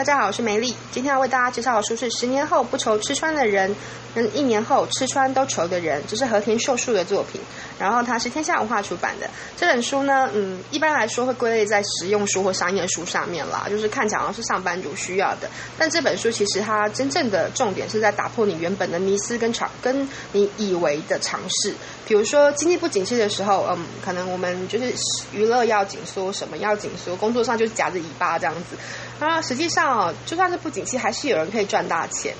大家好，我是梅丽。今天要为大家介绍的书是《十年后不愁吃穿的人》，跟一年后吃穿都愁的人，这是和田秀树的作品。然后它是天下文化出版的。这本书呢，嗯，一般来说会归类在实用书或商业书上面啦，就是看起来好像是上班族需要的。但这本书其实它真正的重点是在打破你原本的迷思跟尝，跟你以为的尝试。比如说经济不景气的时候，嗯，可能我们就是娱乐要紧缩，什么要紧缩，工作上就是夹着尾巴这样子。那实际上哦，就算是不景气，还是有人可以赚大钱。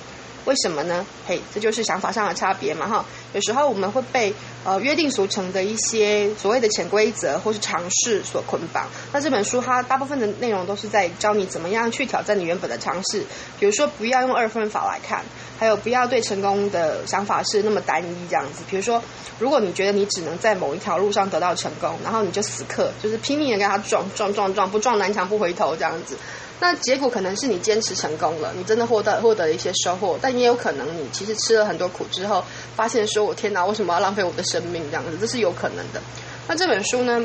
为什么呢？嘿，这就是想法上的差别嘛，哈。有时候我们会被呃约定俗成的一些所谓的潜规则或是尝试所捆绑。那这本书它大部分的内容都是在教你怎么样去挑战你原本的尝试。比如说，不要用二分法来看，还有不要对成功的想法是那么单一这样子。比如说，如果你觉得你只能在某一条路上得到成功，然后你就死磕，就是拼命的跟他撞撞撞撞，不撞南墙不回头这样子。那结果可能是你坚持成功了，你真的获得获得了一些收获，但也有可能你其实吃了很多苦之后，发现说我天哪，为什么要浪费我的生命这样子？这是有可能的。那这本书呢，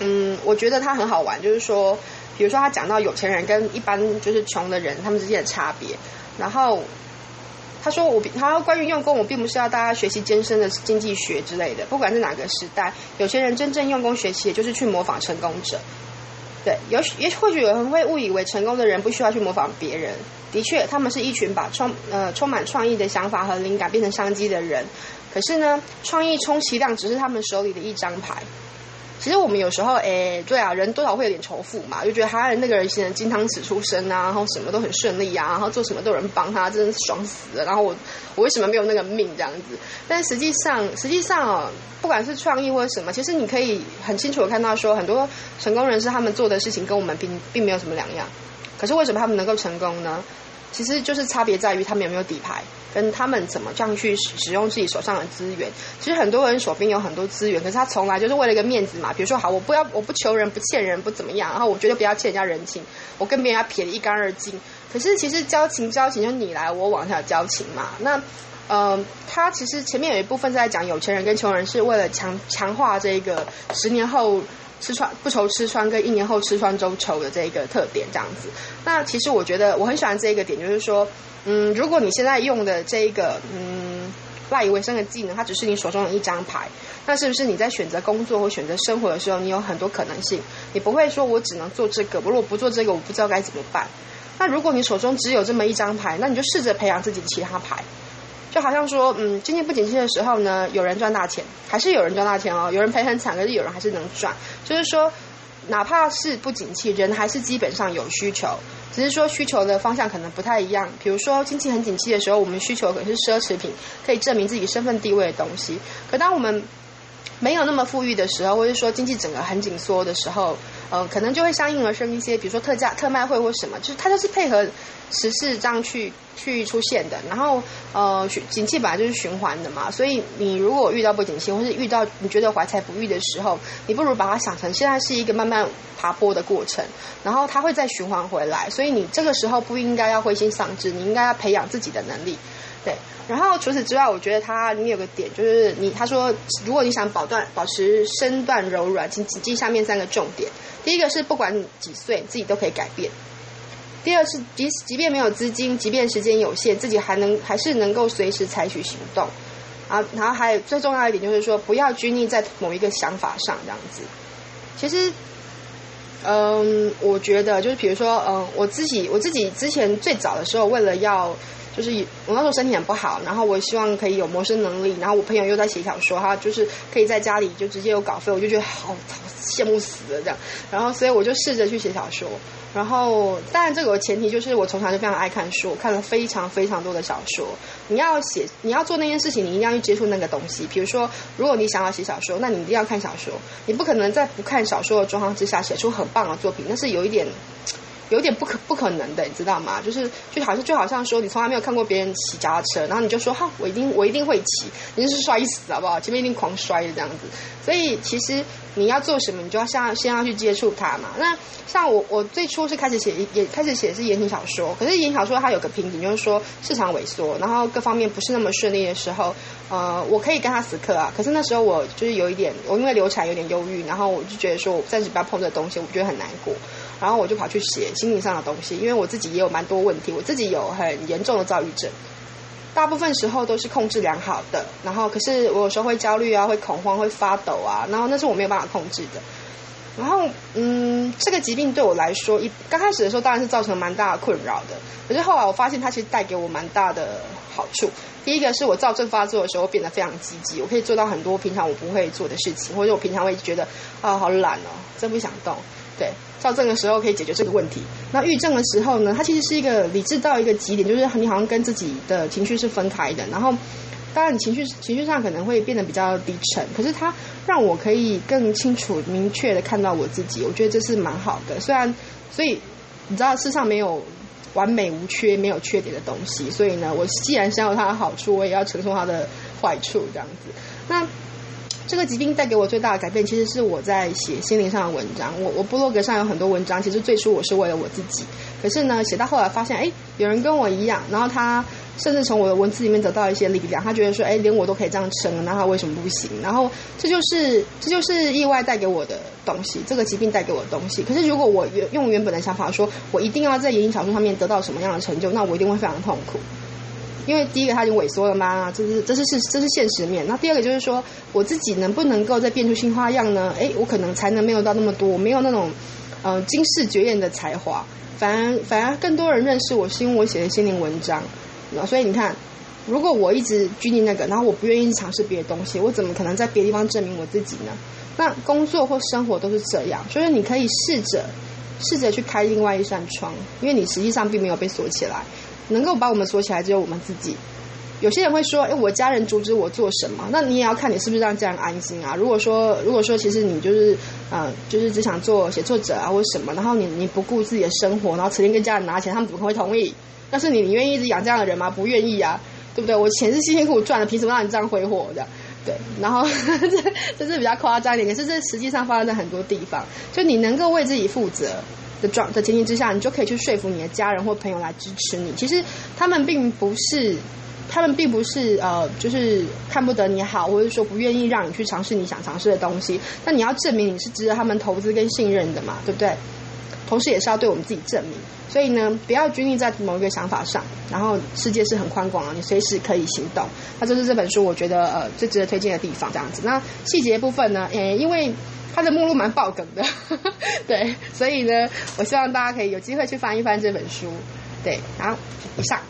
嗯，我觉得它很好玩，就是说，比如说他讲到有钱人跟一般就是穷的人他们之间的差别，然后他说我他关于用功，我并不是要大家学习艰深的经济学之类的，不管是哪个时代，有些人真正用功学习，也就是去模仿成功者。对，有也或许有人会误以为成功的人不需要去模仿别人。的确，他们是一群把充呃充满创意的想法和灵感变成商机的人。可是呢，创意充其量只是他们手里的一张牌。其实我们有时候，哎，对啊，人多少会有点仇富嘛，就觉得他那个人现在金汤匙出身啊，然后什么都很顺利啊，然后做什么都有人帮他，真的是爽死了。然后我我为什么没有那个命这样子？但实际上，实际上哦，不管是创意或者什么，其实你可以很清楚的看到说，很多成功人士他们做的事情跟我们并并没有什么两样。可是为什么他们能够成功呢？其实就是差别在于他们有没有底牌，跟他们怎么这样去使用自己手上的资源。其实很多人手边有很多资源，可是他从来就是为了一个面子嘛。比如说，好，我不要，我不求人，不欠人，不怎么样，然后我绝对不要欠人家人情，我跟别人家撇得一干二净。可是其实交情，交情就你来我往才有交情嘛。那，嗯、呃，他其实前面有一部分在讲有钱人跟穷人是为了强强化这个十年后。吃穿不愁吃穿，跟一年后吃穿都愁的这一个特点，这样子。那其实我觉得我很喜欢这一个点，就是说，嗯，如果你现在用的这一个嗯赖以为生的技能，它只是你手中的一张牌，那是不是你在选择工作或选择生活的时候，你有很多可能性？你不会说我只能做这个，我如果不做这个，我不知道该怎么办。那如果你手中只有这么一张牌，那你就试着培养自己其他牌。就好像说，嗯，经济不景气的时候呢，有人赚大钱，还是有人赚大钱哦。有人赔很惨，可是有人还是能赚。就是说，哪怕是不景气，人还是基本上有需求，只是说需求的方向可能不太一样。比如说，经济很景气的时候，我们需求可能是奢侈品，可以证明自己身份地位的东西。可当我们没有那么富裕的时候，或者说经济整个很紧缩的时候，呃，可能就会相应而生一些，比如说特价、特卖会或什么，就是它就是配合时事这样去去出现的。然后，呃，景气本来就是循环的嘛，所以你如果遇到不景气，或是遇到你觉得怀才不遇的时候，你不如把它想成现在是一个慢慢爬坡的过程，然后它会再循环回来。所以你这个时候不应该要灰心丧志，你应该要培养自己的能力。然后除此之外，我觉得他里面有个点，就是你他说，如果你想保断保持身段柔软，请谨记下面三个重点。第一个是不管你几岁，自己都可以改变；第二是即即便没有资金，即便时间有限，自己还能还是能够随时采取行动。啊，然后还有最重要一点就是说，不要拘泥在某一个想法上，这样子。其实，嗯，我觉得就是比如说，嗯，我自己我自己之前最早的时候，为了要。就是我那时候身体很不好，然后我希望可以有谋生能力，然后我朋友又在写小说，他就是可以在家里就直接有稿费，我就觉得好，好羡慕死了这样，然后所以我就试着去写小说，然后当然这个前提就是我从小就非常爱看书，我看了非常非常多的小说。你要写，你要做那件事情，你一定要去接触那个东西。比如说，如果你想要写小说，那你一定要看小说，你不可能在不看小说的状况之下写出很棒的作品，那是有一点。有点不可不可能的，你知道吗？就是就好像就好像说，你从来没有看过别人骑脚踏车，然后你就说哈，我一定我一定会骑，你就是摔死好不好？前面一定狂摔的这样子。所以其实你要做什么，你就要先先要去接触它嘛。那像我我最初是开始写也开始写是言情小说，可是言情小说它有个瓶颈，就是说市场萎缩，然后各方面不是那么顺利的时候，呃，我可以跟他死磕啊。可是那时候我就是有一点，我因为流产有点忧郁，然后我就觉得说我暂时不要碰这东西，我觉得很难过，然后我就跑去写。心理上的东西，因为我自己也有蛮多问题，我自己有很严重的躁郁症，大部分时候都是控制良好的，然后可是我有时候会焦虑啊，会恐慌，会发抖啊，然后那是我没有办法控制的。然后，嗯，这个疾病对我来说，一刚开始的时候当然是造成蛮大的困扰的。可是后来我发现，它其实带给我蛮大的好处。第一个是我躁症发作的时候变得非常积极，我可以做到很多平常我不会做的事情，或者我平常会觉得啊好懒哦，真不想动。对，躁症的时候可以解决这个问题。那郁症的时候呢，它其实是一个理智到一个极点，就是你好像跟自己的情绪是分开的，然后。当然，你情绪情绪上可能会变得比较低沉，可是它让我可以更清楚、明确的看到我自己，我觉得这是蛮好的。虽然，所以你知道世上没有完美无缺、没有缺点的东西，所以呢，我既然享有它的好处，我也要承受它的坏处，这样子。那这个疾病带给我最大的改变，其实是我在写心灵上的文章。我我部落格上有很多文章，其实最初我是为了我自己，可是呢，写到后来发现，哎，有人跟我一样，然后他。甚至从我的文字里面得到一些力量，他觉得说，哎，连我都可以这样撑，那他为什么不行？然后这就是这就是意外带给我的东西，这个疾病带给我的东西。可是如果我原用原本的想法说，我一定要在言情小说上面得到什么样的成就，那我一定会非常痛苦。因为第一个他已经萎缩了嘛，这是这是是这是现实面。那第二个就是说，我自己能不能够再变出新花样呢？哎，我可能才能没有到那么多，我没有那种呃惊世绝艳的才华，反而反而更多人认识我是因为我写的心灵文章。所以你看，如果我一直拘泥那个，然后我不愿意尝试别的东西，我怎么可能在别的地方证明我自己呢？那工作或生活都是这样，所以你可以试着试着去开另外一扇窗，因为你实际上并没有被锁起来，能够把我们锁起来只有我们自己。有些人会说：“哎，我家人阻止我做什么？”那你也要看你是不是让家人安心啊。如果说如果说其实你就是呃就是只想做写作者啊或者什么，然后你你不顾自己的生活，然后成天跟家人拿钱，他们怎么会同意？但是你，你愿意一直养这样的人吗？不愿意啊，对不对？我钱是辛辛苦苦赚的，凭什么让你这样挥霍的？对，然后 这这是比较夸张一点，可是这实际上发生在很多地方。就你能够为自己负责的状的前提之下，你就可以去说服你的家人或朋友来支持你。其实他们并不是，他们并不是呃，就是看不得你好，或者说不愿意让你去尝试你想尝试的东西。那你要证明你是值得他们投资跟信任的嘛，对不对？同时也是要对我们自己证明。所以呢，不要拘泥在某一个想法上，然后世界是很宽广的，你随时可以行动。那这是这本书我觉得呃最值得推荐的地方，这样子。那细节部分呢，诶，因为它的目录蛮爆梗的，对，所以呢，我希望大家可以有机会去翻一翻这本书。对，然后以上。